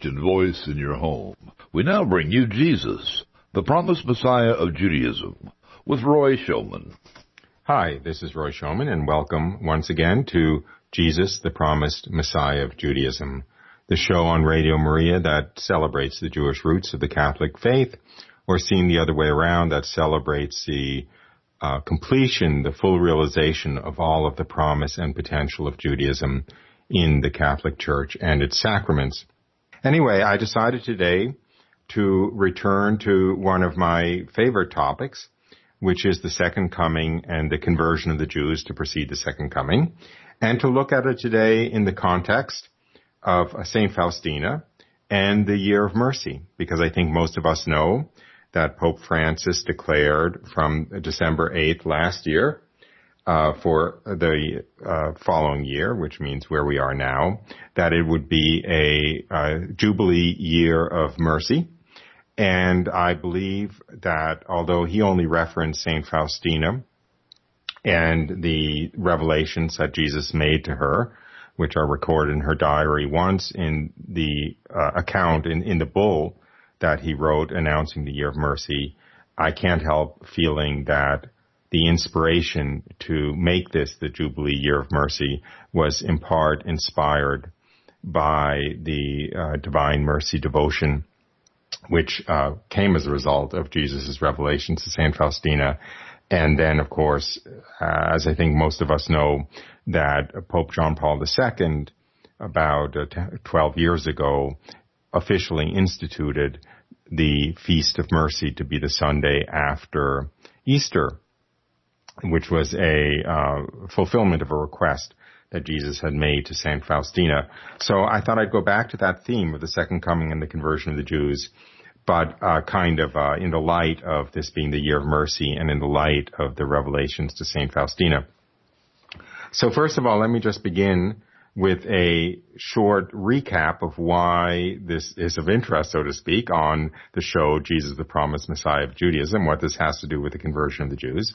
Christian voice in your home. We now bring you Jesus, the promised Messiah of Judaism, with Roy Schoeman. Hi, this is Roy Schoeman, and welcome once again to Jesus, the promised Messiah of Judaism, the show on Radio Maria that celebrates the Jewish roots of the Catholic faith, or seen the other way around, that celebrates the uh, completion, the full realization of all of the promise and potential of Judaism in the Catholic Church and its sacraments. Anyway, I decided today to return to one of my favorite topics, which is the second coming and the conversion of the Jews to precede the second coming, and to look at it today in the context of Saint Faustina and the year of mercy, because I think most of us know that Pope Francis declared from December 8th last year uh, for the uh, following year, which means where we are now, that it would be a, a jubilee year of mercy. And I believe that although he only referenced Saint Faustina and the revelations that Jesus made to her, which are recorded in her diary once in the uh, account in, in the bull that he wrote announcing the year of mercy, I can't help feeling that the inspiration to make this the Jubilee Year of Mercy was in part inspired by the uh, Divine Mercy devotion, which uh, came as a result of Jesus' revelations to Saint Faustina. And then, of course, uh, as I think most of us know, that Pope John Paul II, about uh, 12 years ago, officially instituted the Feast of Mercy to be the Sunday after Easter which was a uh, fulfillment of a request that Jesus had made to Saint Faustina. So I thought I'd go back to that theme of the second coming and the conversion of the Jews, but uh, kind of uh, in the light of this being the year of mercy and in the light of the revelations to Saint Faustina. So first of all, let me just begin with a short recap of why this is of interest, so to speak, on the show Jesus the Promised Messiah of Judaism, what this has to do with the conversion of the Jews.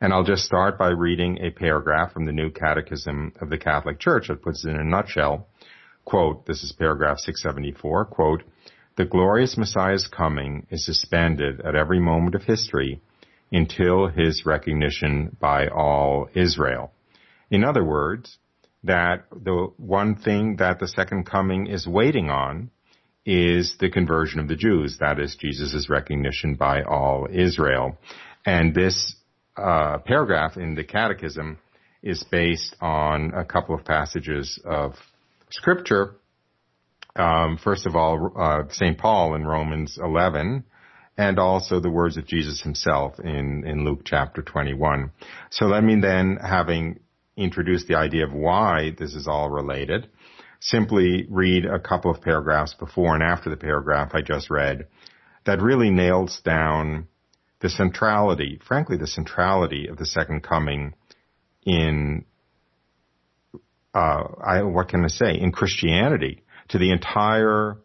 And I'll just start by reading a paragraph from the New Catechism of the Catholic Church that puts it in a nutshell. Quote, this is paragraph 674, quote, the glorious Messiah's coming is suspended at every moment of history until his recognition by all Israel. In other words, that the one thing that the second coming is waiting on is the conversion of the Jews. That is Jesus' recognition by all Israel. And this uh, paragraph in the Catechism is based on a couple of passages of Scripture. Um, first of all, uh, St. Paul in Romans 11, and also the words of Jesus himself in, in Luke chapter 21. So let me then, having introduced the idea of why this is all related, simply read a couple of paragraphs before and after the paragraph I just read that really nails down the centrality, frankly, the centrality of the second coming in, uh, I, what can I say, in Christianity, to the entire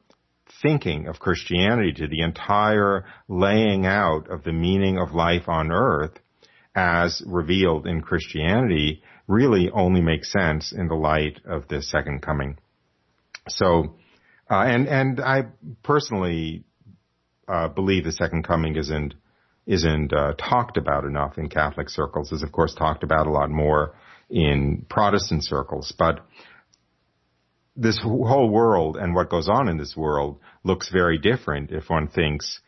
thinking of Christianity, to the entire laying out of the meaning of life on earth as revealed in Christianity really only makes sense in the light of the second coming. So, uh, and, and I personally, uh, believe the second coming isn't isn't uh, talked about enough in Catholic circles. Is of course talked about a lot more in Protestant circles, but this whole world and what goes on in this world looks very different if one thinks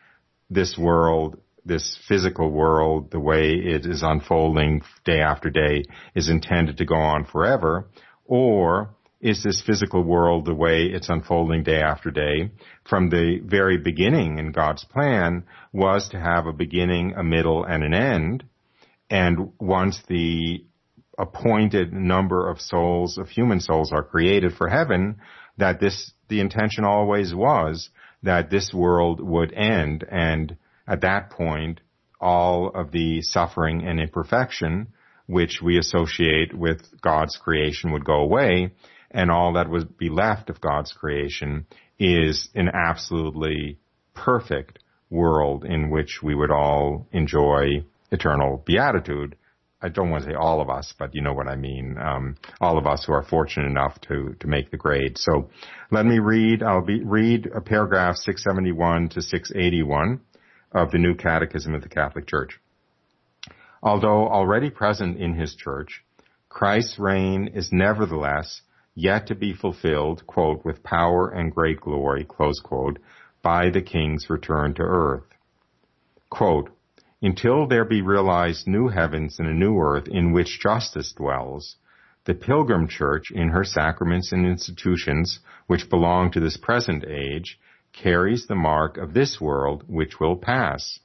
this world, this physical world, the way it is unfolding day after day is intended to go on forever, or is this physical world the way it's unfolding day after day? From the very beginning in God's plan was to have a beginning, a middle, and an end. And once the appointed number of souls, of human souls are created for heaven, that this, the intention always was that this world would end. And at that point all of the suffering and imperfection which we associate with God's creation would go away and all that would be left of God's creation is an absolutely perfect world in which we would all enjoy eternal beatitude I don't want to say all of us, but you know what I mean. Um, all of us who are fortunate enough to to make the grade. So let me read. I'll be, read a paragraph 671 to 681 of the New Catechism of the Catholic Church. Although already present in His Church, Christ's reign is nevertheless yet to be fulfilled, quote, with power and great glory, close quote, by the King's return to earth. Quote, until there be realized new heavens and a new earth in which justice dwells, the pilgrim church in her sacraments and institutions which belong to this present age carries the mark of this world which will pass.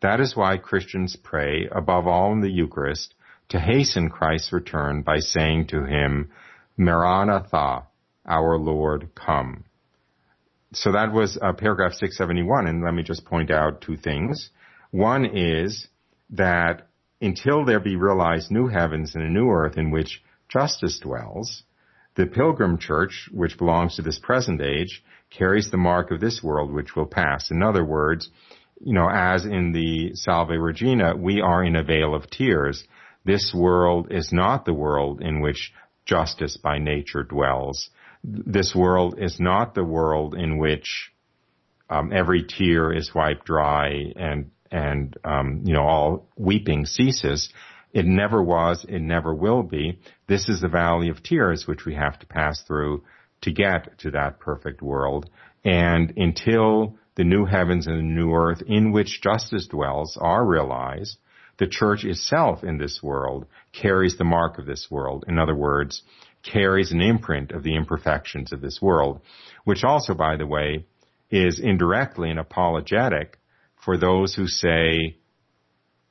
That is why Christians pray above all in the Eucharist to hasten Christ's return by saying to him, Maranatha, our Lord, come. So that was uh, paragraph 671, and let me just point out two things. One is that until there be realized new heavens and a new earth in which justice dwells, the pilgrim church, which belongs to this present age, carries the mark of this world which will pass. In other words, you know, as in the Salve Regina, we are in a vale of tears. This world is not the world in which justice by nature dwells. This world is not the world in which um, every tear is wiped dry and and um, you know all weeping ceases. It never was. It never will be. This is the valley of tears which we have to pass through to get to that perfect world. And until the new heavens and the new earth in which justice dwells are realized, the church itself in this world carries the mark of this world. In other words, carries an imprint of the imperfections of this world, which also, by the way, is indirectly an apologetic for those who say,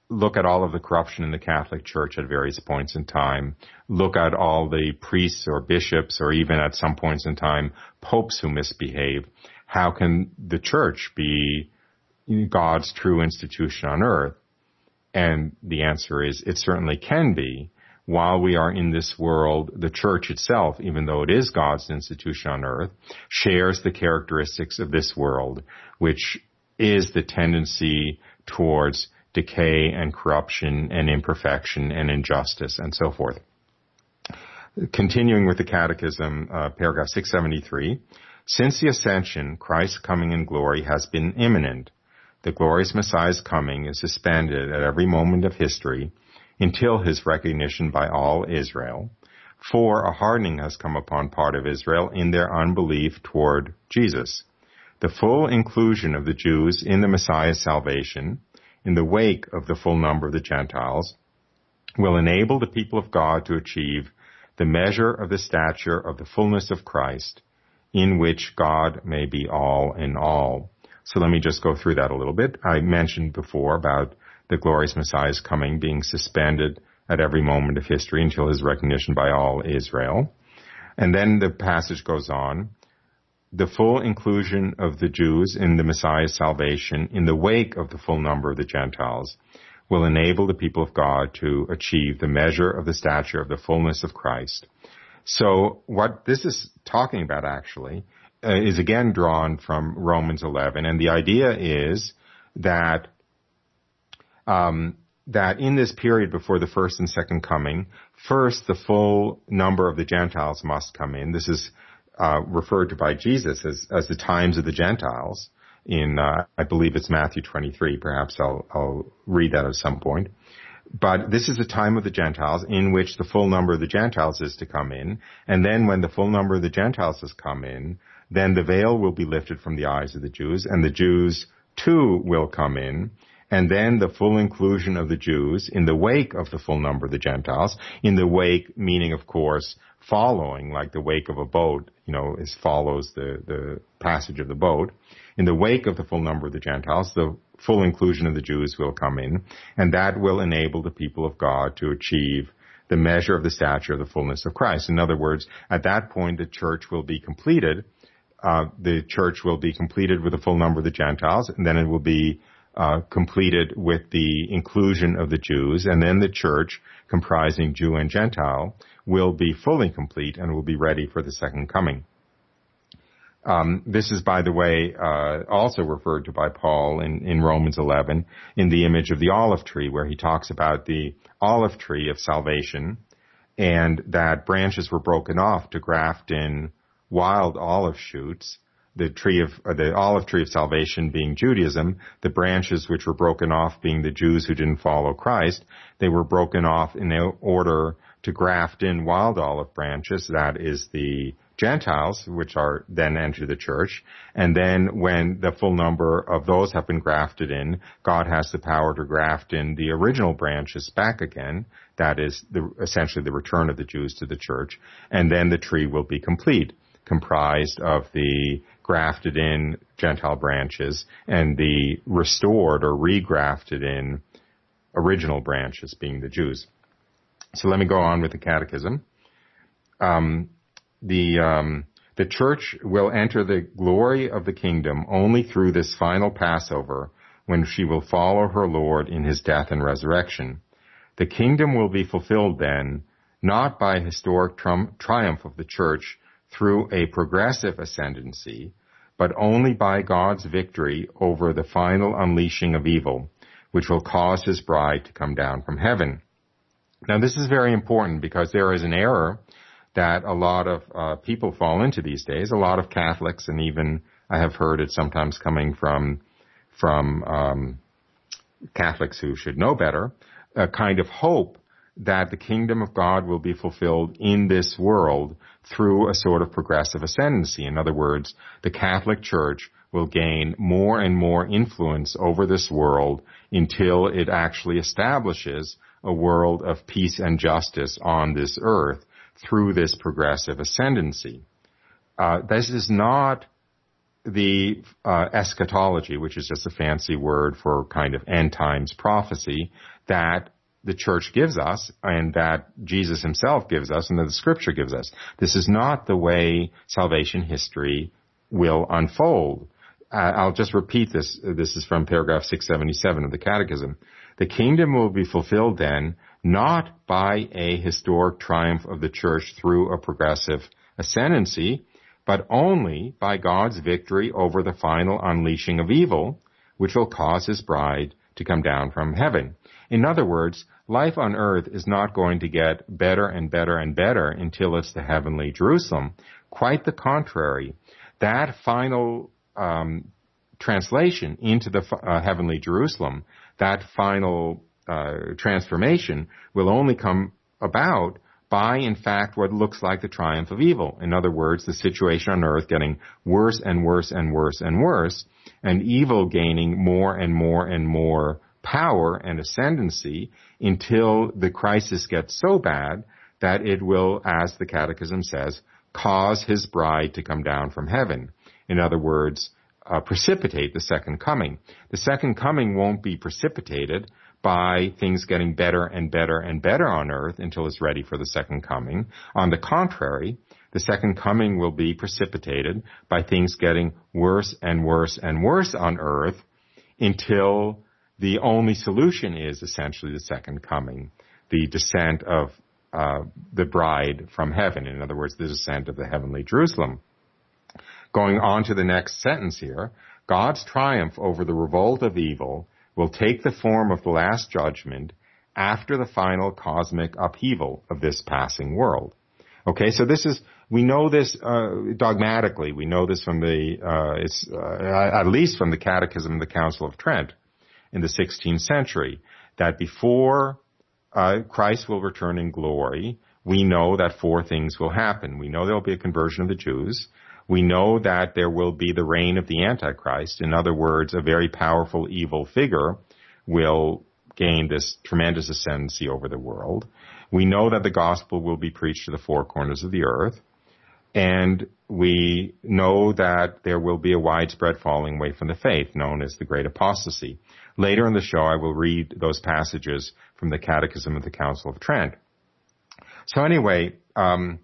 look at all of the corruption in the Catholic Church at various points in time. Look at all the priests or bishops or even at some points in time, popes who misbehave. How can the church be God's true institution on earth? And the answer is it certainly can be. While we are in this world, the church itself, even though it is God's institution on earth, shares the characteristics of this world, which is the tendency towards decay and corruption and imperfection and injustice and so forth. Continuing with the Catechism, uh, paragraph 673, since the ascension, Christ's coming in glory has been imminent. The glorious Messiah's coming is suspended at every moment of history until his recognition by all Israel. For a hardening has come upon part of Israel in their unbelief toward Jesus. The full inclusion of the Jews in the Messiah's salvation, in the wake of the full number of the Gentiles, will enable the people of God to achieve the measure of the stature of the fullness of Christ, in which God may be all in all. So let me just go through that a little bit. I mentioned before about the glorious Messiah's coming being suspended at every moment of history until his recognition by all Israel. And then the passage goes on the full inclusion of the Jews in the Messiah's salvation in the wake of the full number of the Gentiles will enable the people of God to achieve the measure of the stature of the fullness of Christ. So what this is talking about actually is again drawn from Romans 11, and the idea is that um, that in this period before the first and second coming, first the full number of the Gentiles must come in. This is uh, referred to by Jesus as, as the times of the Gentiles in, uh, I believe it's Matthew 23. Perhaps I'll, I'll read that at some point. But this is the time of the Gentiles in which the full number of the Gentiles is to come in. And then when the full number of the Gentiles has come in, then the veil will be lifted from the eyes of the Jews and the Jews too will come in and then the full inclusion of the Jews in the wake of the full number of the Gentiles, in the wake meaning of course following, like the wake of a boat, you know, is follows the, the passage of the boat. In the wake of the full number of the Gentiles, the full inclusion of the Jews will come in, and that will enable the people of God to achieve the measure of the stature of the fullness of Christ. In other words, at that point, the church will be completed. Uh, the church will be completed with the full number of the Gentiles, and then it will be uh, completed with the inclusion of the Jews, and then the church, comprising Jew and Gentile, will be fully complete and will be ready for the second coming. Um, this is, by the way, uh, also referred to by Paul in, in Romans 11 in the image of the olive tree, where he talks about the olive tree of salvation, and that branches were broken off to graft in wild olive shoots. The tree of the olive tree of salvation being Judaism, the branches which were broken off being the Jews who didn't follow Christ. They were broken off in order to graft in wild olive branches. That is the Gentiles, which are then enter the church. And then when the full number of those have been grafted in, God has the power to graft in the original branches back again. That is the, essentially the return of the Jews to the church. And then the tree will be complete, comprised of the grafted in Gentile branches and the restored or regrafted in original branches being the Jews. So let me go on with the catechism. Um, the um, the church will enter the glory of the kingdom only through this final Passover when she will follow her Lord in his death and resurrection. The kingdom will be fulfilled then, not by historic triumph of the church through a progressive ascendancy, but only by God's victory over the final unleashing of evil, which will cause his bride to come down from heaven. Now this is very important because there is an error that a lot of uh, people fall into these days. A lot of Catholics, and even I have heard it sometimes coming from from um, Catholics who should know better, a kind of hope that the kingdom of God will be fulfilled in this world through a sort of progressive ascendancy. In other words, the Catholic Church will gain more and more influence over this world until it actually establishes a world of peace and justice on this earth through this progressive ascendancy. Uh, this is not the uh, eschatology, which is just a fancy word for kind of end times prophecy that the church gives us and that Jesus himself gives us and that the scripture gives us. This is not the way salvation history will unfold. Uh, I'll just repeat this. This is from paragraph 677 of the Catechism. The kingdom will be fulfilled then not by a historic triumph of the church through a progressive ascendancy, but only by God's victory over the final unleashing of evil, which will cause his bride to come down from heaven. In other words, life on earth is not going to get better and better and better until it's the heavenly Jerusalem. Quite the contrary. That final um, translation into the uh, heavenly Jerusalem, that final uh, transformation will only come about by, in fact, what looks like the triumph of evil. In other words, the situation on earth getting worse and worse and worse and worse, and evil gaining more and more and more power and ascendancy until the crisis gets so bad that it will, as the Catechism says, cause his bride to come down from heaven. In other words, uh, precipitate the second coming. The second coming won't be precipitated by things getting better and better and better on earth until it's ready for the second coming. On the contrary, the second coming will be precipitated by things getting worse and worse and worse on earth until the only solution is essentially the second coming, the descent of uh, the bride from heaven. In other words, the descent of the heavenly Jerusalem. Going on to the next sentence here, God's triumph over the revolt of evil will take the form of the last judgment after the final cosmic upheaval of this passing world. Okay, so this is we know this uh, dogmatically. We know this from the uh, it's uh, at least from the Catechism of the Council of Trent in the 16th century that before uh, Christ will return in glory, we know that four things will happen. We know there will be a conversion of the Jews we know that there will be the reign of the Antichrist. In other words, a very powerful evil figure will gain this tremendous ascendancy over the world. We know that the gospel will be preached to the four corners of the earth. And we know that there will be a widespread falling away from the faith, known as the Great Apostasy. Later in the show, I will read those passages from the Catechism of the Council of Trent. So anyway, um,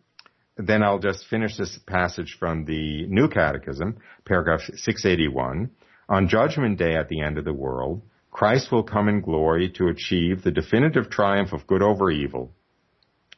then I'll just finish this passage from the New Catechism, paragraph 681. On Judgment Day at the end of the world, Christ will come in glory to achieve the definitive triumph of good over evil,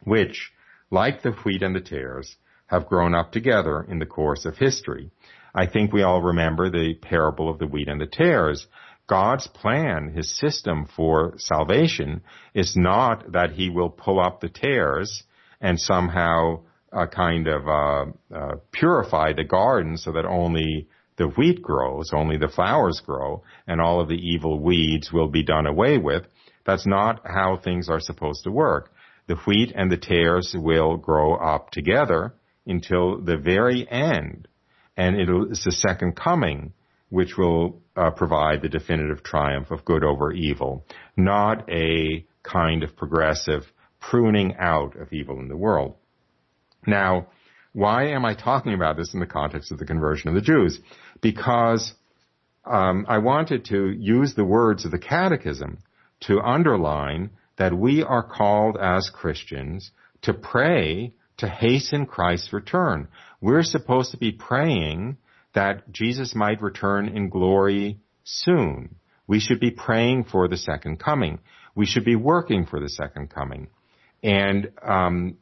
which, like the wheat and the tares, have grown up together in the course of history. I think we all remember the parable of the wheat and the tares. God's plan, His system for salvation is not that He will pull up the tares and somehow uh, kind of uh, uh, purify the garden so that only the wheat grows, only the flowers grow, and all of the evil weeds will be done away with. That's not how things are supposed to work. The wheat and the tares will grow up together until the very end, and it's the second coming which will uh, provide the definitive triumph of good over evil, not a kind of progressive pruning out of evil in the world. Now, why am I talking about this in the context of the conversion of the Jews? Because um, I wanted to use the words of the Catechism to underline that we are called as Christians to pray to hasten Christ's return. We're supposed to be praying that Jesus might return in glory soon. We should be praying for the second coming. We should be working for the second coming. And um,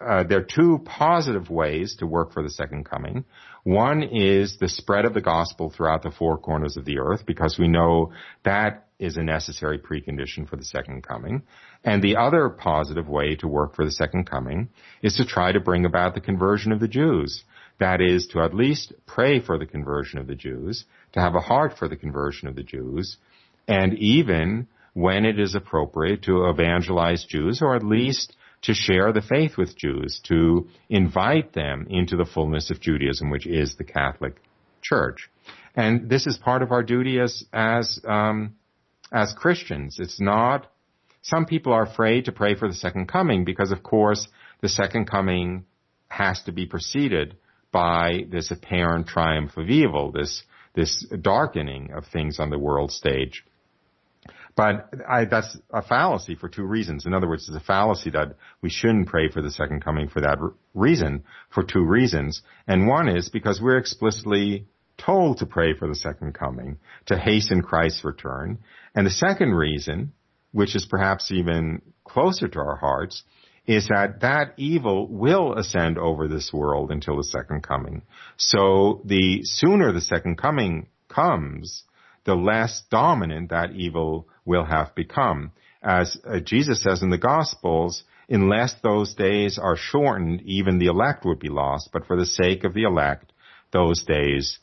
uh, there are two positive ways to work for the second coming. One is the spread of the gospel throughout the four corners of the earth, because we know that is a necessary precondition for the second coming. And the other positive way to work for the second coming is to try to bring about the conversion of the Jews. That is to at least pray for the conversion of the Jews, to have a heart for the conversion of the Jews, and even when it is appropriate to evangelize Jews, or at least to share the faith with Jews, to invite them into the fullness of Judaism, which is the Catholic Church. And this is part of our duty as as um, as Christians. It's not. Some people are afraid to pray for the second coming because, of course, the second coming has to be preceded by this apparent triumph of evil, this, this darkening of things on the world stage. But I, that's a fallacy for two reasons. In other words, it's a fallacy that we shouldn't pray for the second coming for that reason, for two reasons. And one is because we're explicitly told to pray for the second coming, to hasten Christ's return. And the second reason, which is perhaps even closer to our hearts, is that that evil will ascend over this world until the second coming. So the sooner the second coming comes, the less dominant that evil will have become. As uh, Jesus says in the Gospels, unless those days are shortened, even the elect would be lost, but for the sake of the elect, those days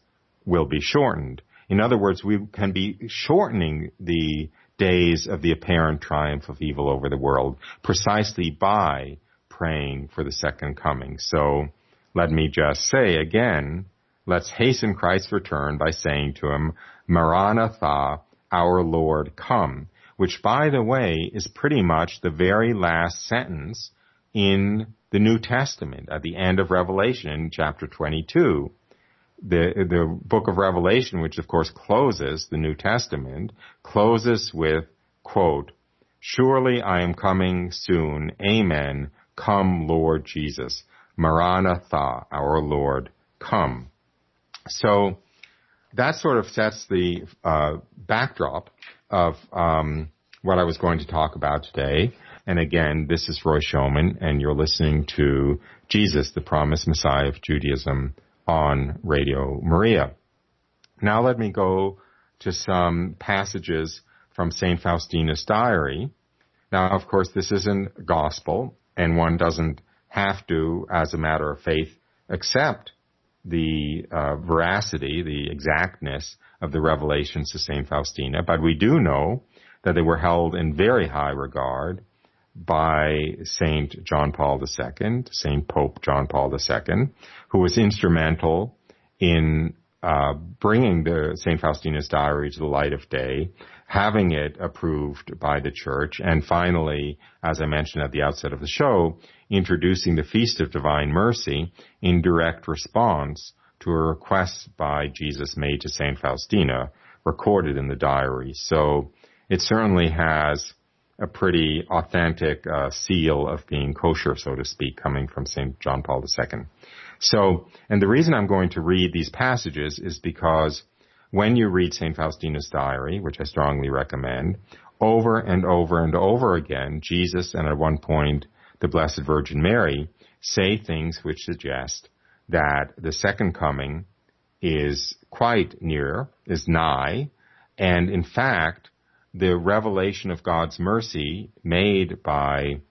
will be shortened. In other words, we can be shortening the days of the apparent triumph of evil over the world precisely by praying for the second coming. So let me just say again, let's hasten Christ's return by saying to him, Maranatha, our Lord, come, which by the way is pretty much the very last sentence in the New Testament at the end of Revelation chapter 22 the the book of Revelation, which of course closes the New Testament, closes with quote, "Surely I am coming soon. Amen. Come, Lord Jesus. Maranatha, our Lord, come." So that sort of sets the uh, backdrop of um, what I was going to talk about today. And again, this is Roy Schoeman, and you're listening to Jesus, the Promised Messiah of Judaism on Radio Maria. Now let me go to some passages from St. Faustina's diary. Now, of course, this isn't gospel, and one doesn't have to, as a matter of faith, accept the uh, veracity, the exactness of the revelations to St. Faustina, but we do know that they were held in very high regard by Saint John Paul II, Saint Pope John Paul II, who was instrumental in uh, bringing the St. Faustina's diary to the light of day, having it approved by the church, and finally, as I mentioned at the outset of the show, introducing the Feast of Divine Mercy in direct response to a request by Jesus made to St. Faustina, recorded in the diary. So it certainly has a pretty authentic uh, seal of being kosher, so to speak, coming from St. John Paul II. So, and the reason I'm going to read these passages is because when you read St. Faustina's diary, which I strongly recommend, over and over and over again, Jesus and at one point the Blessed Virgin Mary say things which suggest that the second coming is quite near, is nigh, and in fact, the revelation of God's mercy made by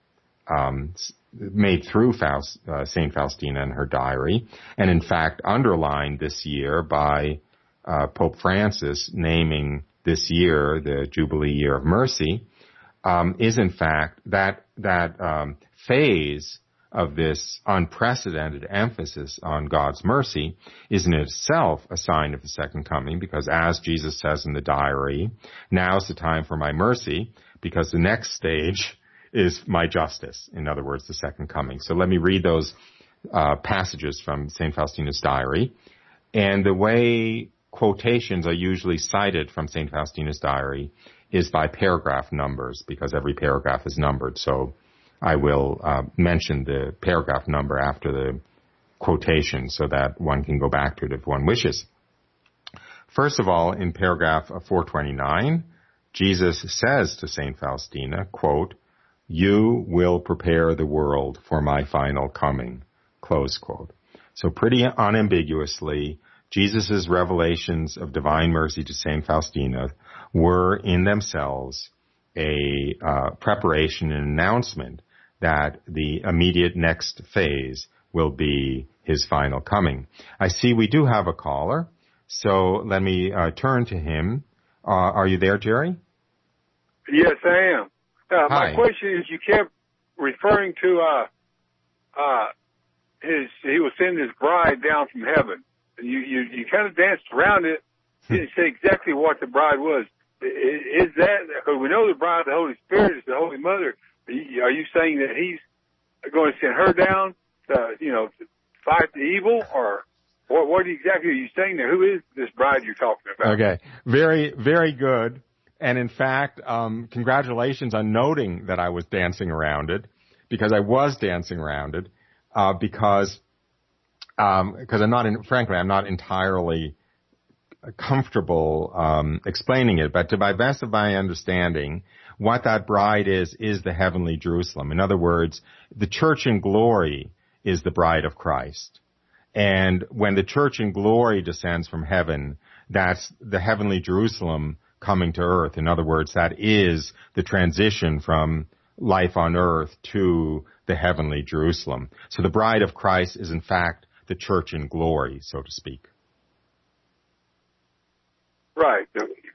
um, made through Faust, uh, Saint Faustina and her diary, and in fact underlined this year by uh, Pope Francis naming this year the Jubilee Year of Mercy, um, is in fact that that um, phase of this unprecedented emphasis on God's mercy is in itself a sign of the second coming because as Jesus says in the diary, now's the time for my mercy because the next stage is my justice. In other words, the second coming. So let me read those uh, passages from St. Faustina's diary. And the way quotations are usually cited from St. Faustina's diary is by paragraph numbers because every paragraph is numbered. So I will uh, mention the paragraph number after the quotation so that one can go back to it if one wishes. First of all, in paragraph 429, Jesus says to St. Faustina, quote, you will prepare the world for my final coming, close quote. So pretty unambiguously, Jesus' revelations of divine mercy to St. Faustina were in themselves a uh, preparation and announcement that the immediate next phase will be his final coming. I see we do have a caller, so let me uh, turn to him. Uh, are you there, Jerry? Yes, I am. Uh, my question is, you kept referring to uh, uh, his. He was sending his bride down from heaven. You you you kind of danced around it. You didn't say exactly what the bride was. Is that because we know the bride, the Holy Spirit, is the Holy Mother? Are you saying that he's going to send her down to, you know, fight the evil or what, what exactly are you saying there? Who is this bride you're talking about? Okay. Very, very good. And in fact, um, congratulations on noting that I was dancing around it because I was dancing around it, uh, because, um, cause I'm not in, frankly, I'm not entirely comfortable, um, explaining it, but to my best of my understanding, what that bride is, is the heavenly Jerusalem. In other words, the church in glory is the bride of Christ. And when the church in glory descends from heaven, that's the heavenly Jerusalem coming to earth. In other words, that is the transition from life on earth to the heavenly Jerusalem. So the bride of Christ is in fact the church in glory, so to speak. Right.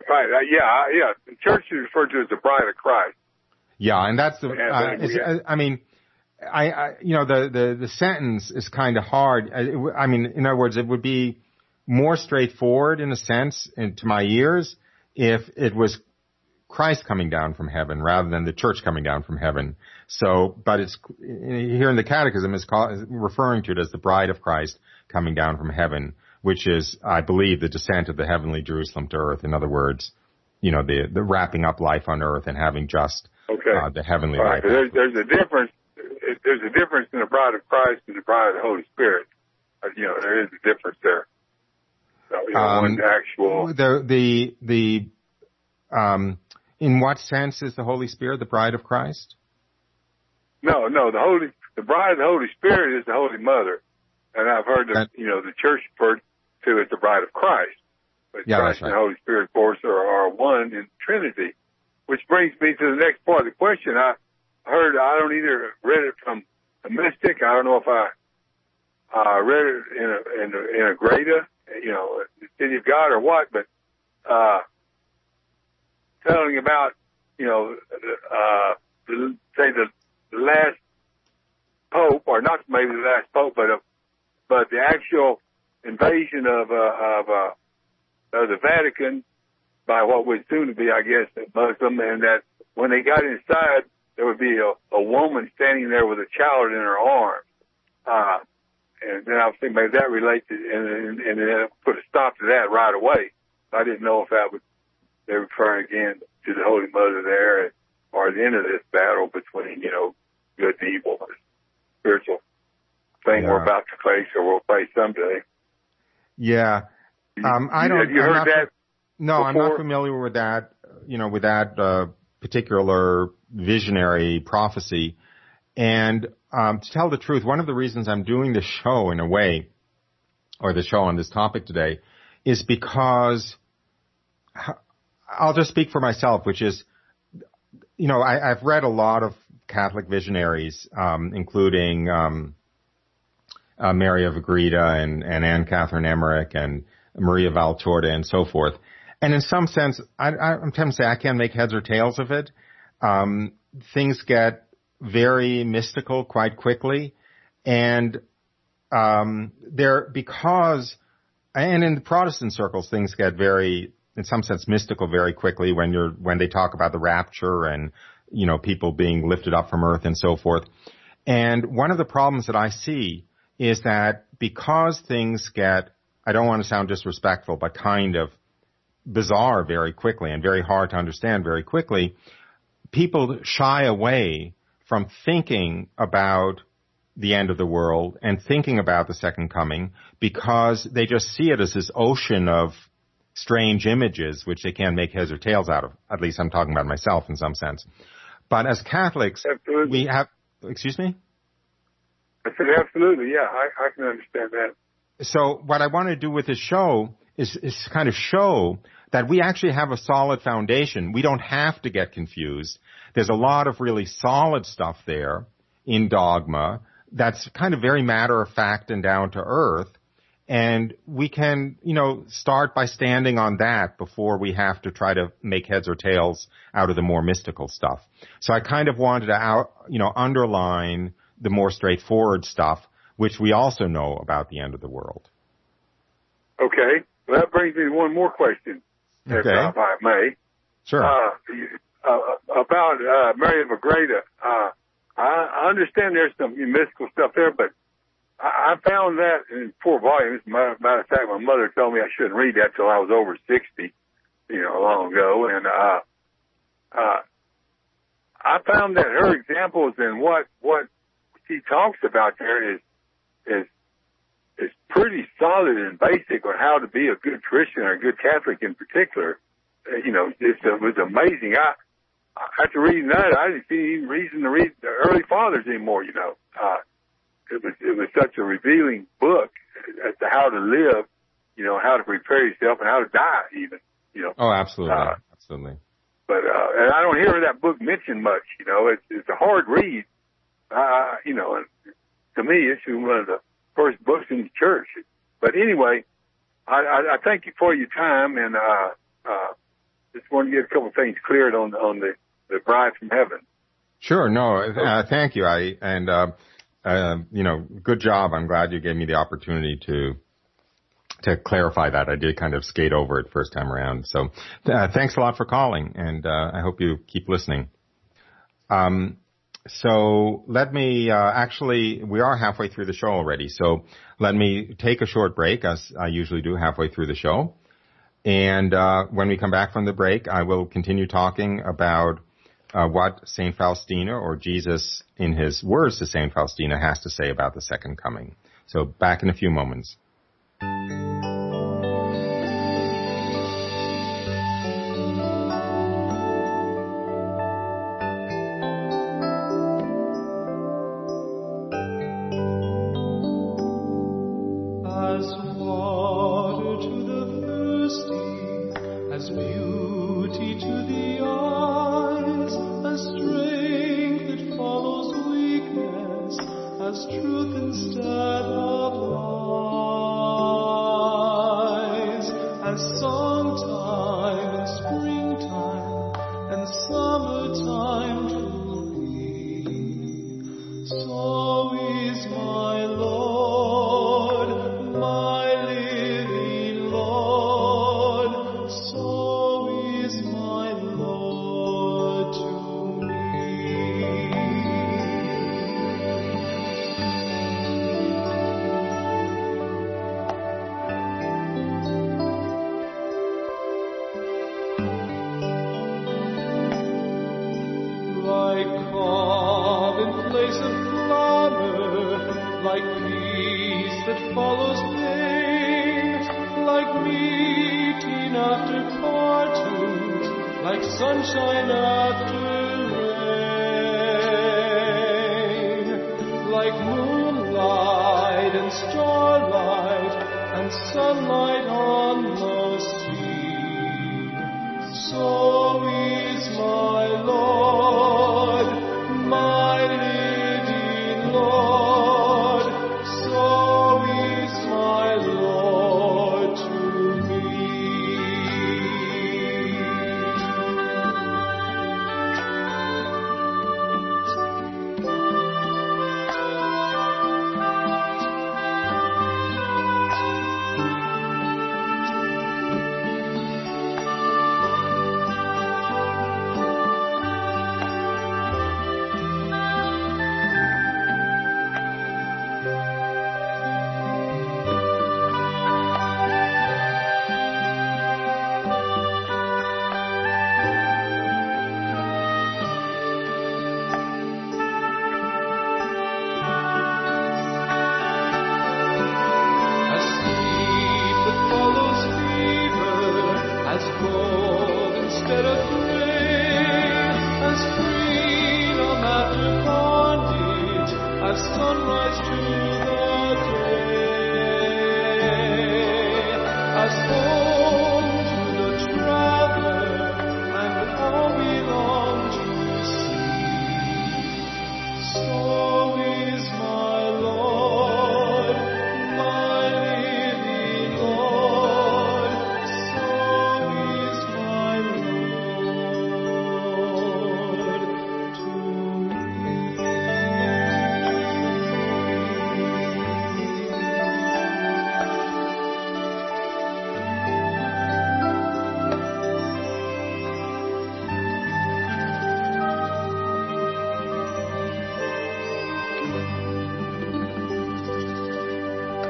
Right. Uh, yeah. Yeah. The church is referred to as the bride of Christ. Yeah, and that's the. Uh, uh, I mean, I, I, you know, the the the sentence is kind of hard. I, uh, I mean, in other words, it would be more straightforward in a sense, to my ears, if it was Christ coming down from heaven rather than the church coming down from heaven. So, but it's here in the Catechism is referring to it as the bride of Christ coming down from heaven which is, I believe, the descent of the heavenly Jerusalem to earth. In other words, you know, the the wrapping up life on earth and having just okay. uh, the heavenly right. life. There's, there's a difference. There's a difference in the bride of Christ and the bride of the Holy Spirit. Uh, you know, there is a difference there. So, you know, um, actual the the the um, in what sense is the Holy Spirit the bride of Christ? No, no, the Holy the bride of the Holy Spirit is the Holy Mother, and I've heard that you know the church referred to as the bride of Christ. But yeah, Christ right. and the Holy Spirit, of course, are, are one in Trinity. Which brings me to the next part of the question. I heard, I don't either read it from a mystic. I don't know if I uh, read it in a, in a, in Agreda, you know, the city of God or what, but, uh, telling about, you know, uh, the, say the, the last pope, or not maybe the last pope, but, uh, but the actual invasion of uh, of, uh, of the Vatican by what would soon to be, I guess, Muslim, and that when they got inside, there would be a, a woman standing there with a child in her arms. Uh, and then I was thinking maybe that relates to, and, and, and then put a stop to that right away. I didn't know if that was, they're referring again to the Holy Mother there or the end of this battle between, you know, good and evil, spiritual thing yeah. we're about to face or we'll face someday. Yeah. Um, I don't. Have you I'm heard not, that? No, before? I'm not familiar with that. You know, with that uh, particular visionary prophecy. And um, to tell the truth, one of the reasons I'm doing this show, in a way, or the show on this topic today is because I'll just speak for myself, which is, you know, I, have read a lot of Catholic visionaries, um, including um, uh, Mary of Agreda and, and Anne Catherine Emmerich and Maria Valtorta and so forth. And in some sense, I, am tempted to say I can't make heads or tails of it. Um, things get very mystical quite quickly, and um, there because and in the Protestant circles things get very in some sense mystical very quickly when you're when they talk about the rapture and you know people being lifted up from earth and so forth. And one of the problems that I see is that because things get I don't want to sound disrespectful, but kind of bizarre very quickly and very hard to understand very quickly, people shy away from thinking about the end of the world and thinking about the second coming because they just see it as this ocean of strange images which they can't make heads or tails out of. At least I'm talking about myself in some sense. But as Catholics, absolutely. we have, excuse me? I said absolutely, yeah, I, I can understand that. So what I want to do with this show is, is kind of show that we actually have a solid foundation. We don't have to get confused. There's a lot of really solid stuff there in dogma that's kind of very matter of fact and down to earth. And we can, you know, start by standing on that before we have to try to make heads or tails out of the more mystical stuff. So I kind of wanted to out, you know, underline the more straightforward stuff, which we also know about the end of the world. Okay. Well, that brings me to one more question, okay. if I may. Sure. Uh, uh, about uh, Mary of Agreda. Uh, I understand there's some mystical stuff there, but I, I found that in four volumes. Matter, matter of fact, my mother told me I shouldn't read that till I was over 60, you know, long ago. And, uh, uh, I found that her examples and what, what she talks about there is, is, is pretty solid and basic on how to be a good Christian or a good Catholic in particular. Uh, you know, it, it was amazing. I, after reading that, I didn't see any reason to read the early fathers anymore. You know, uh, it was it was such a revealing book as to how to live, you know, how to prepare yourself and how to die, even. You know. Oh, absolutely, uh, absolutely. But uh, and I don't hear that book mentioned much. You know, it's it's a hard read. Uh, you know, to me, it's one of the first books in the church. But anyway, I, I, I thank you for your time and uh, uh, just want to get a couple of things cleared on on the the bride from heaven. Sure. No. Uh, thank you. I and uh, uh, you know, good job. I'm glad you gave me the opportunity to to clarify that. I did kind of skate over it first time around. So uh, thanks a lot for calling, and uh, I hope you keep listening. Um, so let me uh, actually, we are halfway through the show already. So let me take a short break, as I usually do halfway through the show. And uh, when we come back from the break, I will continue talking about uh, what St. Faustina or Jesus in his words to St. Faustina has to say about the second coming. So back in a few moments.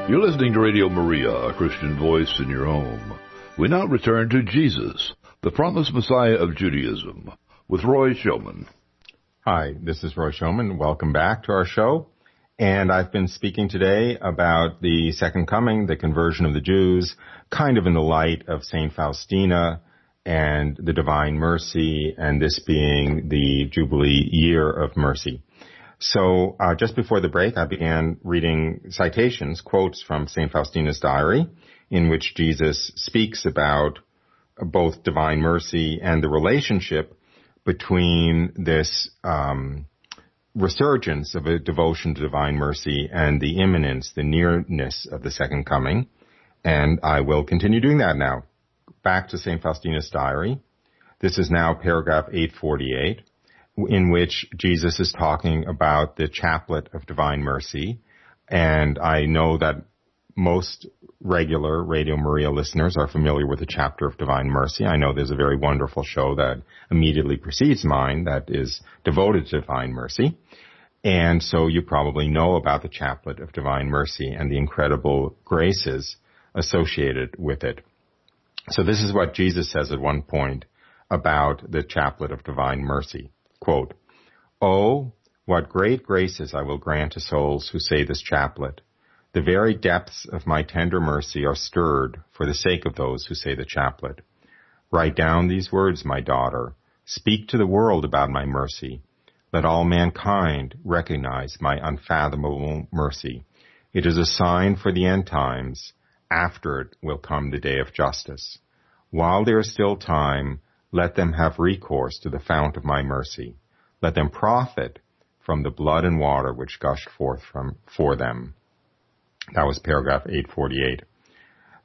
You're listening to Radio Maria, a Christian voice in your home. We now return to Jesus, the promised Messiah of Judaism, with Roy Schoeman. Hi, this is Roy Schoeman. Welcome back to our show. And I've been speaking today about the second coming, the conversion of the Jews, kind of in the light of St. Faustina and the Divine Mercy, and this being the Jubilee year of mercy. So uh, just before the break, I began reading citations, quotes from St. Faustina's diary, in which Jesus speaks about both divine mercy and the relationship between this um, resurgence of a devotion to divine mercy and the imminence, the nearness of the second coming. And I will continue doing that now. Back to St. Faustina's diary. This is now paragraph 848 in which Jesus is talking about the chaplet of divine mercy. And I know that most regular Radio Maria listeners are familiar with the chaplet of Divine Mercy. I know there's a very wonderful show that immediately precedes mine that is devoted to Divine Mercy. And so you probably know about the chaplet of Divine Mercy and the incredible graces associated with it. So this is what Jesus says at one point about the chaplet of Divine Mercy. Quote, Oh, what great graces I will grant to souls who say this chaplet. The very depths of my tender mercy are stirred for the sake of those who say the chaplet. Write down these words, my daughter. Speak to the world about my mercy. Let all mankind recognize my unfathomable mercy. It is a sign for the end times. After it will come the day of justice. While there is still time, let them have recourse to the fount of my mercy. Let them profit from the blood and water which gushed forth from, for them. That was paragraph 848.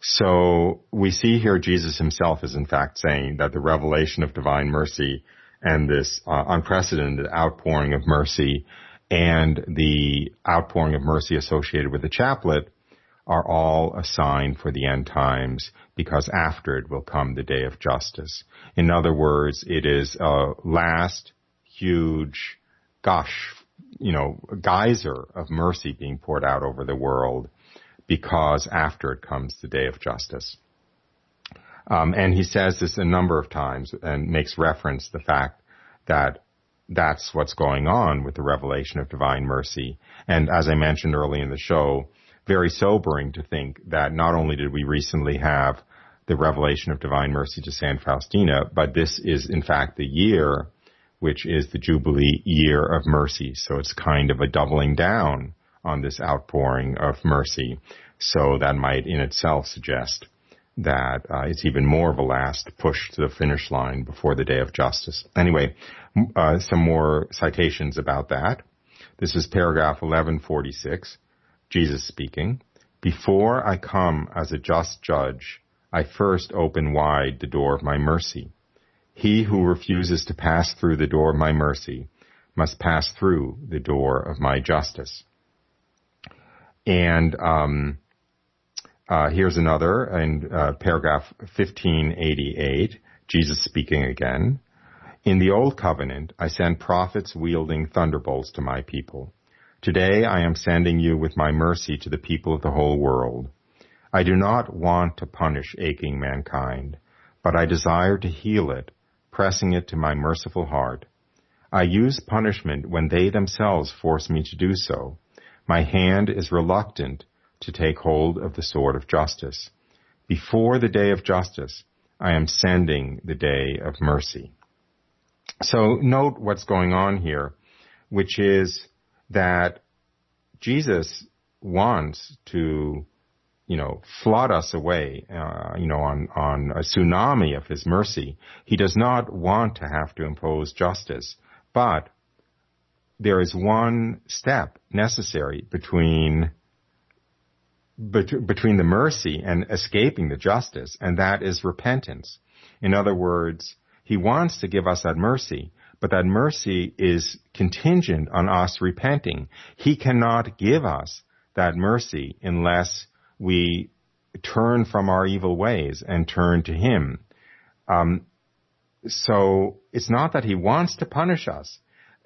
So we see here Jesus himself is in fact saying that the revelation of divine mercy and this uh, unprecedented outpouring of mercy and the outpouring of mercy associated with the chaplet are all a sign for the end times because after it will come the day of justice. In other words, it is a last huge gush, you know, geyser of mercy being poured out over the world because after it comes the day of justice. Um, and he says this a number of times and makes reference the fact that that's what's going on with the revelation of divine mercy. And as I mentioned early in the show, very sobering to think that not only did we recently have the revelation of divine mercy to San Faustina, but this is in fact the year which is the Jubilee year of mercy. So it's kind of a doubling down on this outpouring of mercy. So that might in itself suggest that uh, it's even more of a last push to the finish line before the day of justice. Anyway, uh, some more citations about that. This is paragraph 1146, Jesus speaking. Before I come as a just judge, I first open wide the door of my mercy. He who refuses to pass through the door of my mercy must pass through the door of my justice. And um, uh, here's another in uh, paragraph 1588, Jesus speaking again. In the old covenant, I sent prophets wielding thunderbolts to my people. Today I am sending you with my mercy to the people of the whole world. I do not want to punish aching mankind, but I desire to heal it, pressing it to my merciful heart. I use punishment when they themselves force me to do so. My hand is reluctant to take hold of the sword of justice. Before the day of justice, I am sending the day of mercy. So note what's going on here, which is that Jesus wants to, you know, flood us away, uh, you know, on, on a tsunami of his mercy. He does not want to have to impose justice. But there is one step necessary between between the mercy and escaping the justice, and that is repentance. In other words, he wants to give us that mercy, but that mercy is contingent on us repenting. He cannot give us that mercy unless we turn from our evil ways and turn to him. Um, so it's not that he wants to punish us.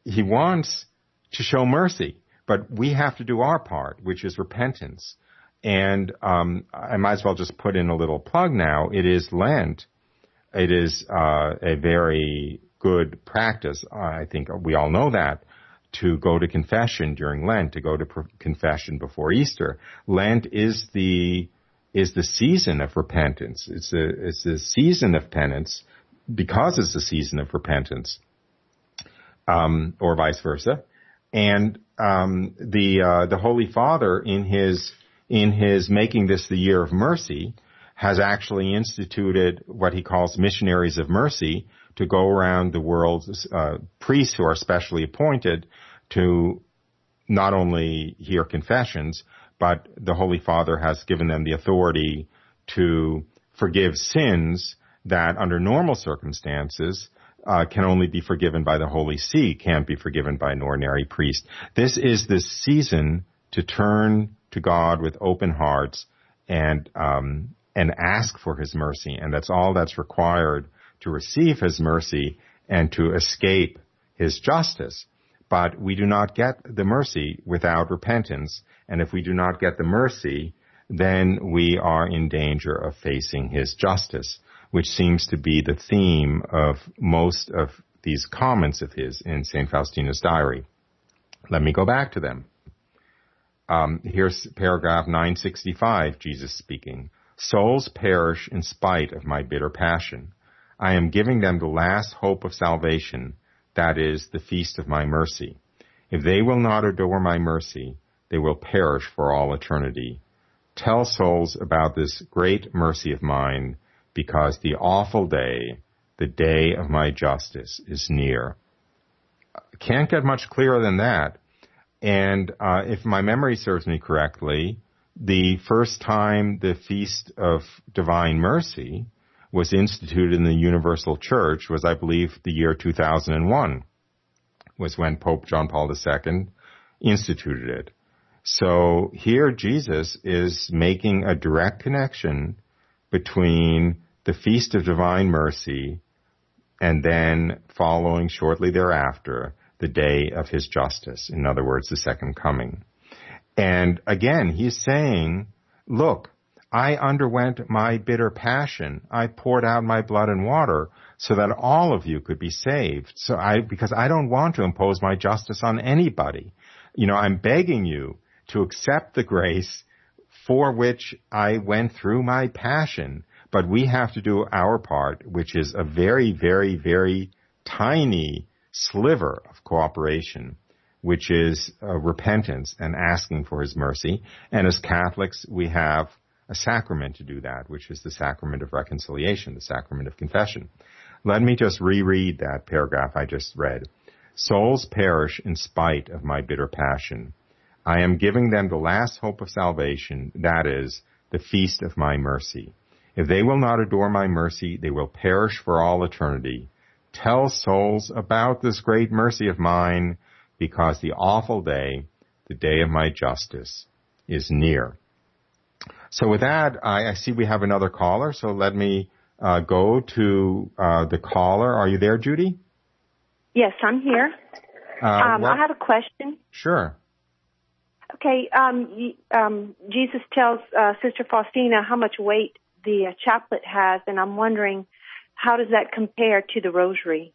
He wants to show mercy, but we have to do our part, which is repentance. And um, I might as well just put in a little plug now. It is Lent. It is uh, a very good practice. I think we all know that to go to confession during Lent, to go to confession before Easter. Lent is the is the season of repentance. It's a it's a season of penance because it's a season of repentance, um, or vice versa. And um, the uh, the Holy Father, in his in his making this the year of mercy, has actually instituted what he calls missionaries of mercy to go around the world, uh, priests who are specially appointed to not only hear confessions, but the Holy Father has given them the authority to forgive sins that under normal circumstances uh, can only be forgiven by the Holy See, can't be forgiven by an ordinary priest. This is the season to turn to God with open hearts and um, and ask for His mercy, and that's all that's required to receive His mercy and to escape His justice. But we do not get the mercy without repentance, and if we do not get the mercy, then we are in danger of facing His justice which seems to be the theme of most of these comments of his in St. Faustina's diary. Let me go back to them. Um, here's paragraph 965, Jesus speaking. Souls perish in spite of my bitter passion. I am giving them the last hope of salvation, that is, the feast of my mercy. If they will not adore my mercy, they will perish for all eternity. Tell souls about this great mercy of mine, because the awful day, the day of my justice, is near. Can't get much clearer than that. And uh, if my memory serves me correctly, the first time the Feast of Divine Mercy was instituted in the Universal Church was, I believe, the year 2001, was when Pope John Paul II instituted it. So here Jesus is making a direct connection between the Feast of Divine Mercy, and then following shortly thereafter, the day of his justice. In other words, the second coming. And again, he's saying, look, I underwent my bitter passion. I poured out my blood and water so that all of you could be saved. So I, because I don't want to impose my justice on anybody. You know, I'm begging you to accept the grace for which I went through my passion but we have to do our part, which is a very, very, very tiny sliver of cooperation. which is uh, repentance and asking for his mercy. And as Catholics, we have a sacrament to do that, which is the sacrament of reconciliation, the sacrament of confession. Let me just reread that paragraph I just read. Souls perish in spite of my bitter passion. I am giving them the last hope of salvation, that is, the feast of my mercy. If they will not adore my mercy, they will perish for all eternity. Tell souls about this great mercy of mine, because the awful day, the day of my justice, is near. So with that, I, I see we have another caller, so let me uh, go to uh, the caller. Are you there, Judy? Yes, I'm here. Uh, um, I have a question. Sure. Okay, um, um, Jesus tells uh, Sister Faustina how much weight the uh, chaplet has, and I'm wondering how does that compare to the rosary?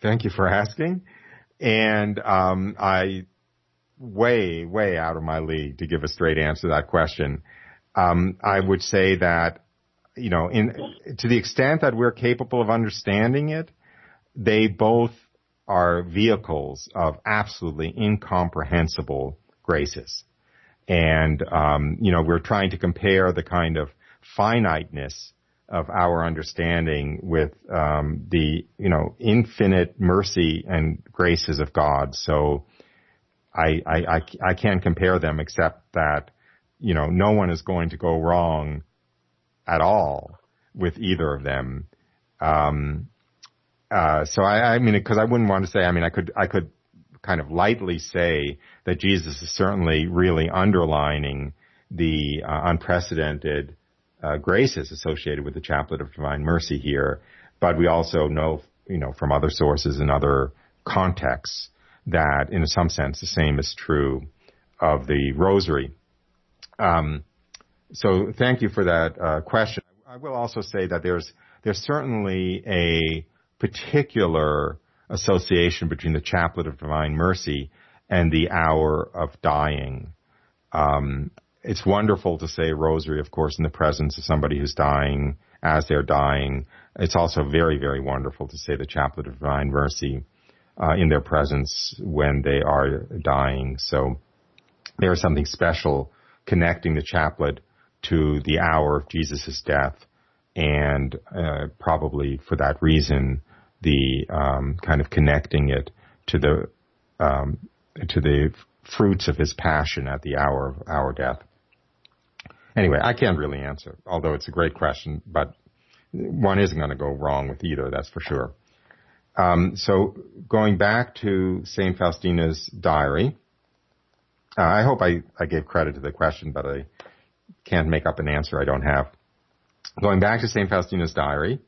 Thank you for asking. And um, I way, way out of my league to give a straight answer to that question. Um, I would say that you know, in to the extent that we're capable of understanding it, they both are vehicles of absolutely incomprehensible graces. And um, you know, we're trying to compare the kind of finiteness of our understanding with um, the you know infinite mercy and graces of God. So I, I I I can't compare them except that you know no one is going to go wrong at all with either of them. Um, uh, so I, I mean, because I wouldn't want to say. I mean, I could I could kind of lightly say that Jesus is certainly really underlining the uh, unprecedented uh, graces associated with the Chaplet of Divine Mercy here, but we also know, you know, from other sources and other contexts that, in some sense, the same is true of the Rosary. Um, so, thank you for that uh, question. I will also say that there's there's certainly a particular association between the Chaplet of Divine Mercy and the hour of dying. Um, it's wonderful to say rosary, of course, in the presence of somebody who's dying as they're dying. It's also very, very wonderful to say the Chaplet of Divine Mercy uh, in their presence when they are dying. So there is something special connecting the chaplet to the hour of Jesus' death, and uh, probably for that reason, the um, kind of connecting it to the um, to the fruits of his passion at the hour of our death. Anyway, I can't really answer, although it's a great question, but one isn't going to go wrong with either, that's for sure. Um, so going back to St. Faustina's diary, uh, I hope I, I gave credit to the question, but I can't make up an answer I don't have. Going back to St. Faustina's diary,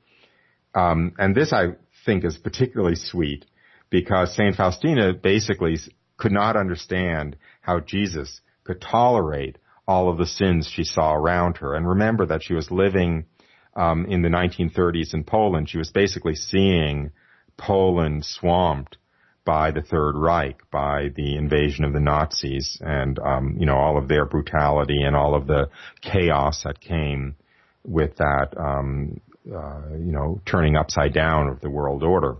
um, and this I think is particularly sweet because St. Faustina basically could not understand how Jesus could tolerate all of the sins she saw around her. And remember that she was living um, in the 1930s in Poland. She was basically seeing Poland swamped by the Third Reich, by the invasion of the Nazis, and um, you know all of their brutality and all of the chaos that came with that, um, uh, you know, turning upside down of the world order.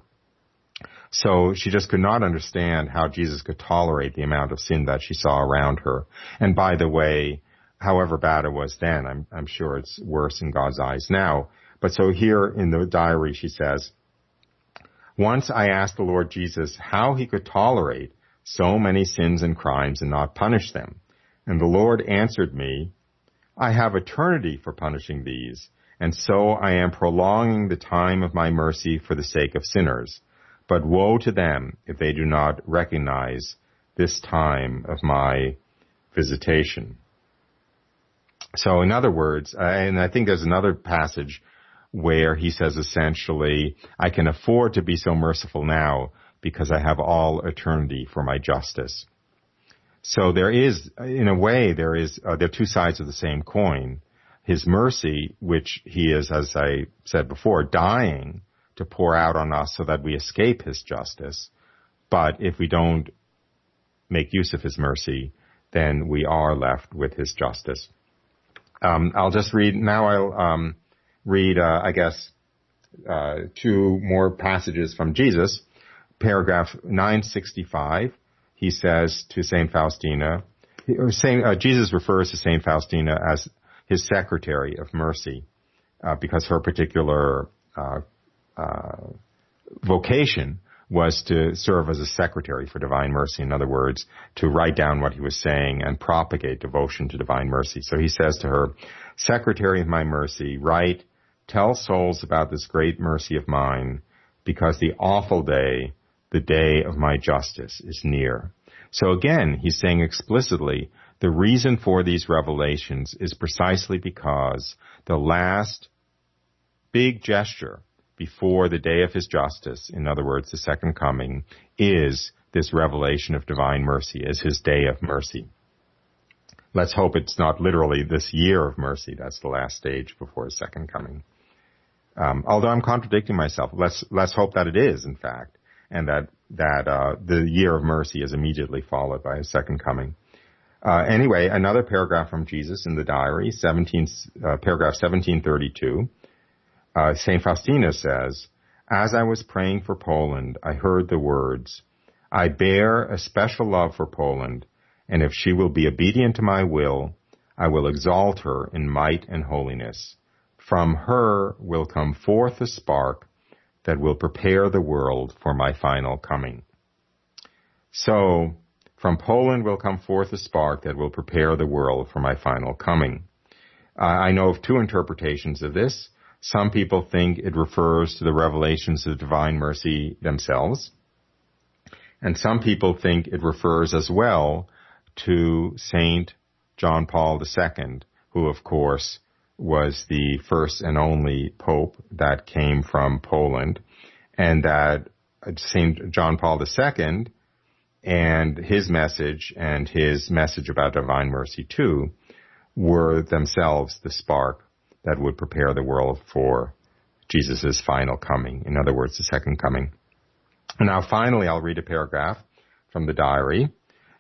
So she just could not understand how Jesus could tolerate the amount of sin that she saw around her. And by the way, however bad it was then, I'm, I'm sure it's worse in God's eyes now. But so here in the diary she says, once I asked the Lord Jesus how he could tolerate so many sins and crimes and not punish them. And the Lord answered me, I have eternity for punishing these, and so I am prolonging the time of my mercy for the sake of sinners. But woe to them if they do not recognize this time of my visitation. So in other words, and I think there's another passage where he says essentially, I can afford to be so merciful now because I have all eternity for my justice. So there is, in a way, there is, uh, there are two sides of the same coin. His mercy, which he is, as I said before, dying to pour out on us so that we escape his justice. But if we don't make use of his mercy, then we are left with his justice. Um, I'll just read now. I'll um, read, uh, I guess, uh, two more passages from Jesus. Paragraph 965. he says to Saint Faustina, Saint, uh, Jesus refers to Saint Faustina as his secretary of mercy, uh, because her particular uh, uh, vocation was to serve as a secretary for divine mercy. In other words, to write down what he was saying and propagate devotion to divine mercy. So he says to her, Secretary of my mercy, write, tell souls about this great mercy of mine, because the awful day, the day of my justice is near. So again, he's saying explicitly, the reason for these revelations is precisely because the last big gesture before the day of his justice, in other words, the second coming, is this revelation of divine mercy, is his day of mercy. Let's hope it's not literally this year of mercy. That's the last stage before his second coming. Um, although I'm contradicting myself, let's let's hope that it is, in fact, and that that uh, the year of mercy is immediately followed by his second coming. Uh, anyway, another paragraph from Jesus in the diary, 17, uh, paragraph 1732. Uh, St. Faustina says, As I was praying for Poland, I heard the words, I bear a special love for Poland, and if she will be obedient to my will, I will exalt her in might and holiness. From her will come forth a spark that will prepare the world for my final coming. So, from Poland will come forth a spark that will prepare the world for my final coming. I know of two interpretations of this. Some people think it refers to the revelations of divine mercy themselves. And some people think it refers as well to Saint John Paul II, who of course was the first and only pope that came from Poland and that Saint John Paul II and his message and his message about divine mercy too were themselves the spark that would prepare the world for Jesus' final coming. In other words, the second coming. And now finally, I'll read a paragraph from the diary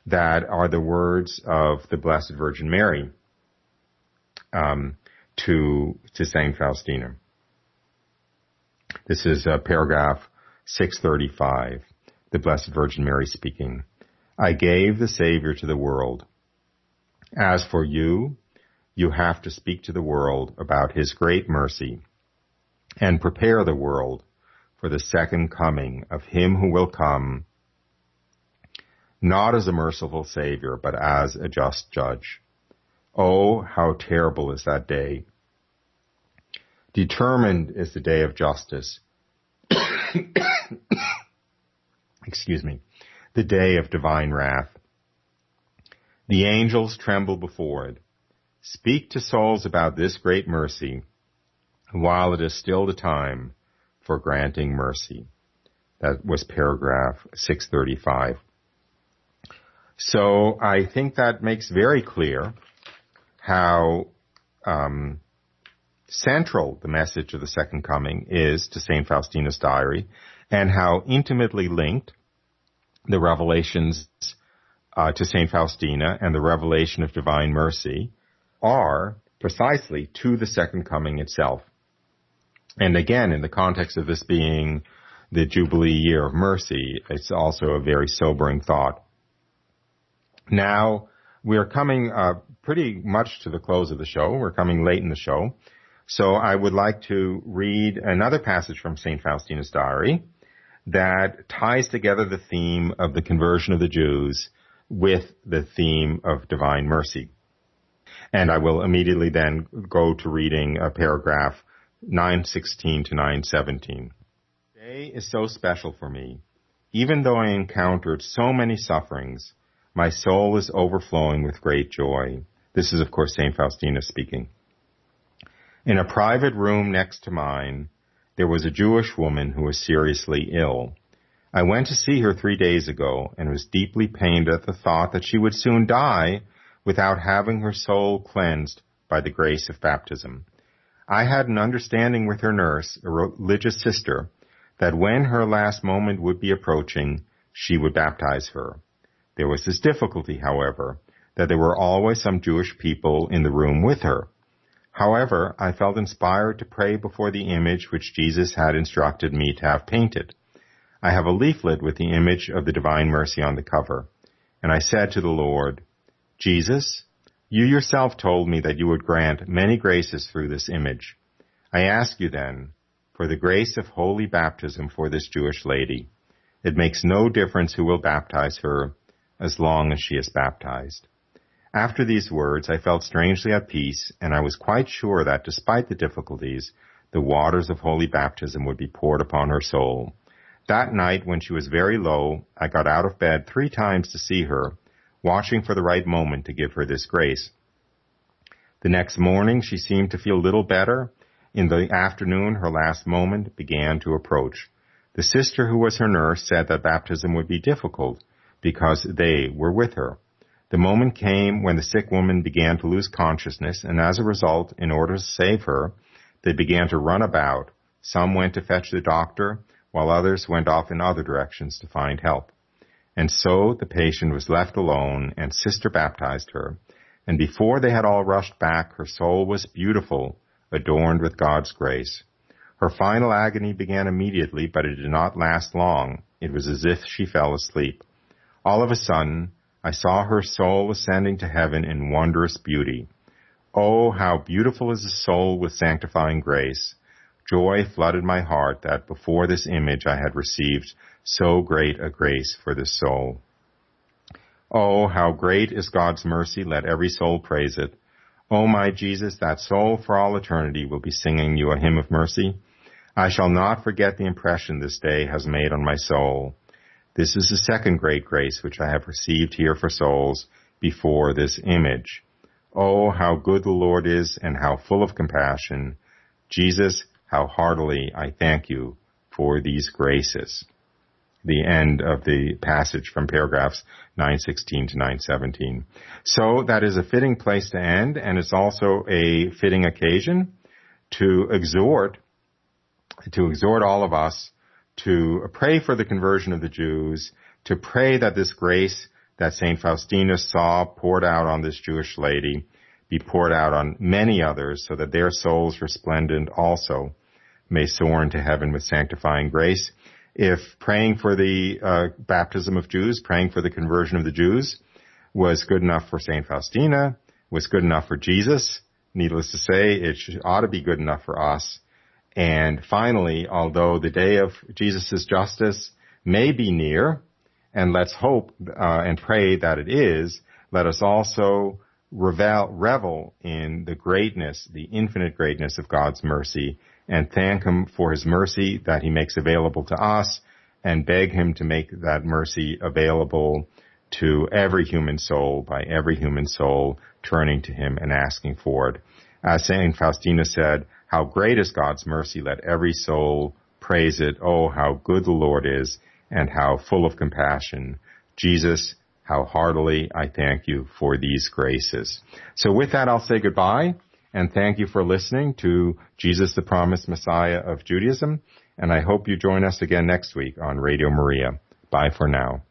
that are the words of the Blessed Virgin Mary um, to to Saint Faustina. This is uh, paragraph 635. The Blessed Virgin Mary speaking. I gave the Savior to the world. As for you, you have to speak to the world about his great mercy and prepare the world for the second coming of him who will come not as a merciful savior, but as a just judge. Oh, how terrible is that day. Determined is the day of justice. Excuse me. The day of divine wrath. The angels tremble before it. Speak to souls about this great mercy while it is still the time for granting mercy. That was paragraph 635. So I think that makes very clear how um, central the message of the second coming is to St. Faustina's diary and how intimately linked the revelations uh, to St. Faustina and the revelation of divine mercy are precisely to the second coming itself. And again, in the context of this being the Jubilee year of mercy, it's also a very sobering thought. Now, we are coming uh, pretty much to the close of the show. We're coming late in the show. So I would like to read another passage from St. Faustina's diary that ties together the theme of the conversion of the Jews with the theme of divine mercy. And I will immediately then go to reading a paragraph 916 to 917. Today is so special for me. Even though I encountered so many sufferings, my soul is overflowing with great joy. This is of course St. Faustina speaking. In a private room next to mine, there was a Jewish woman who was seriously ill. I went to see her three days ago and was deeply pained at the thought that she would soon die without having her soul cleansed by the grace of baptism. I had an understanding with her nurse, a religious sister, that when her last moment would be approaching, she would baptize her. There was this difficulty, however, that there were always some Jewish people in the room with her. However, I felt inspired to pray before the image which Jesus had instructed me to have painted. I have a leaflet with the image of the Divine Mercy on the cover. And I said to the Lord, Jesus, you yourself told me that you would grant many graces through this image. I ask you then for the grace of holy baptism for this Jewish lady. It makes no difference who will baptize her as long as she is baptized. After these words, I felt strangely at peace, and I was quite sure that despite the difficulties, the waters of holy baptism would be poured upon her soul. That night, when she was very low, I got out of bed three times to see her, watching for the right moment to give her this grace. The next morning, she seemed to feel a little better. In the afternoon, her last moment began to approach. The sister who was her nurse said that baptism would be difficult because they were with her. The moment came when the sick woman began to lose consciousness, and as a result, in order to save her, they began to run about. Some went to fetch the doctor, while others went off in other directions to find help. And so the patient was left alone, and Sister baptized her. And before they had all rushed back, her soul was beautiful, adorned with God's grace. Her final agony began immediately, but it did not last long. It was as if she fell asleep. All of a sudden, I saw her soul ascending to heaven in wondrous beauty. Oh, how beautiful is a soul with sanctifying grace. Joy flooded my heart that before this image I had received so great a grace for this soul. Oh, how great is God's mercy. Let every soul praise it. Oh, my Jesus, that soul for all eternity will be singing you a hymn of mercy. I shall not forget the impression this day has made on my soul. This is the second great grace which I have received here for souls before this image. Oh, how good the Lord is and how full of compassion. Jesus, how heartily I thank you for these graces. The end of the passage from paragraphs 916 to 917. So that is a fitting place to end and it's also a fitting occasion to exhort, to exhort all of us to pray for the conversion of the Jews, to pray that this grace that St. Faustina saw poured out on this Jewish lady be poured out on many others so that their souls resplendent also may soar into heaven with sanctifying grace. If praying for the uh, baptism of Jews, praying for the conversion of the Jews was good enough for St. Faustina, was good enough for Jesus, needless to say, it ought to be good enough for us. And finally, although the day of Jesus' justice may be near, and let's hope uh, and pray that it is, let us also revel, revel in the greatness, the infinite greatness of God's mercy, and thank Him for His mercy that He makes available to us, and beg Him to make that mercy available to every human soul by every human soul turning to Him and asking for it. As Saint Faustina said, how great is God's mercy, let every soul praise it. Oh, how good the Lord is, and how full of compassion. Jesus, how heartily I thank you for these graces. So with that, I'll say goodbye and thank you for listening to Jesus the Promised Messiah of Judaism. And I hope you join us again next week on Radio Maria. Bye for now.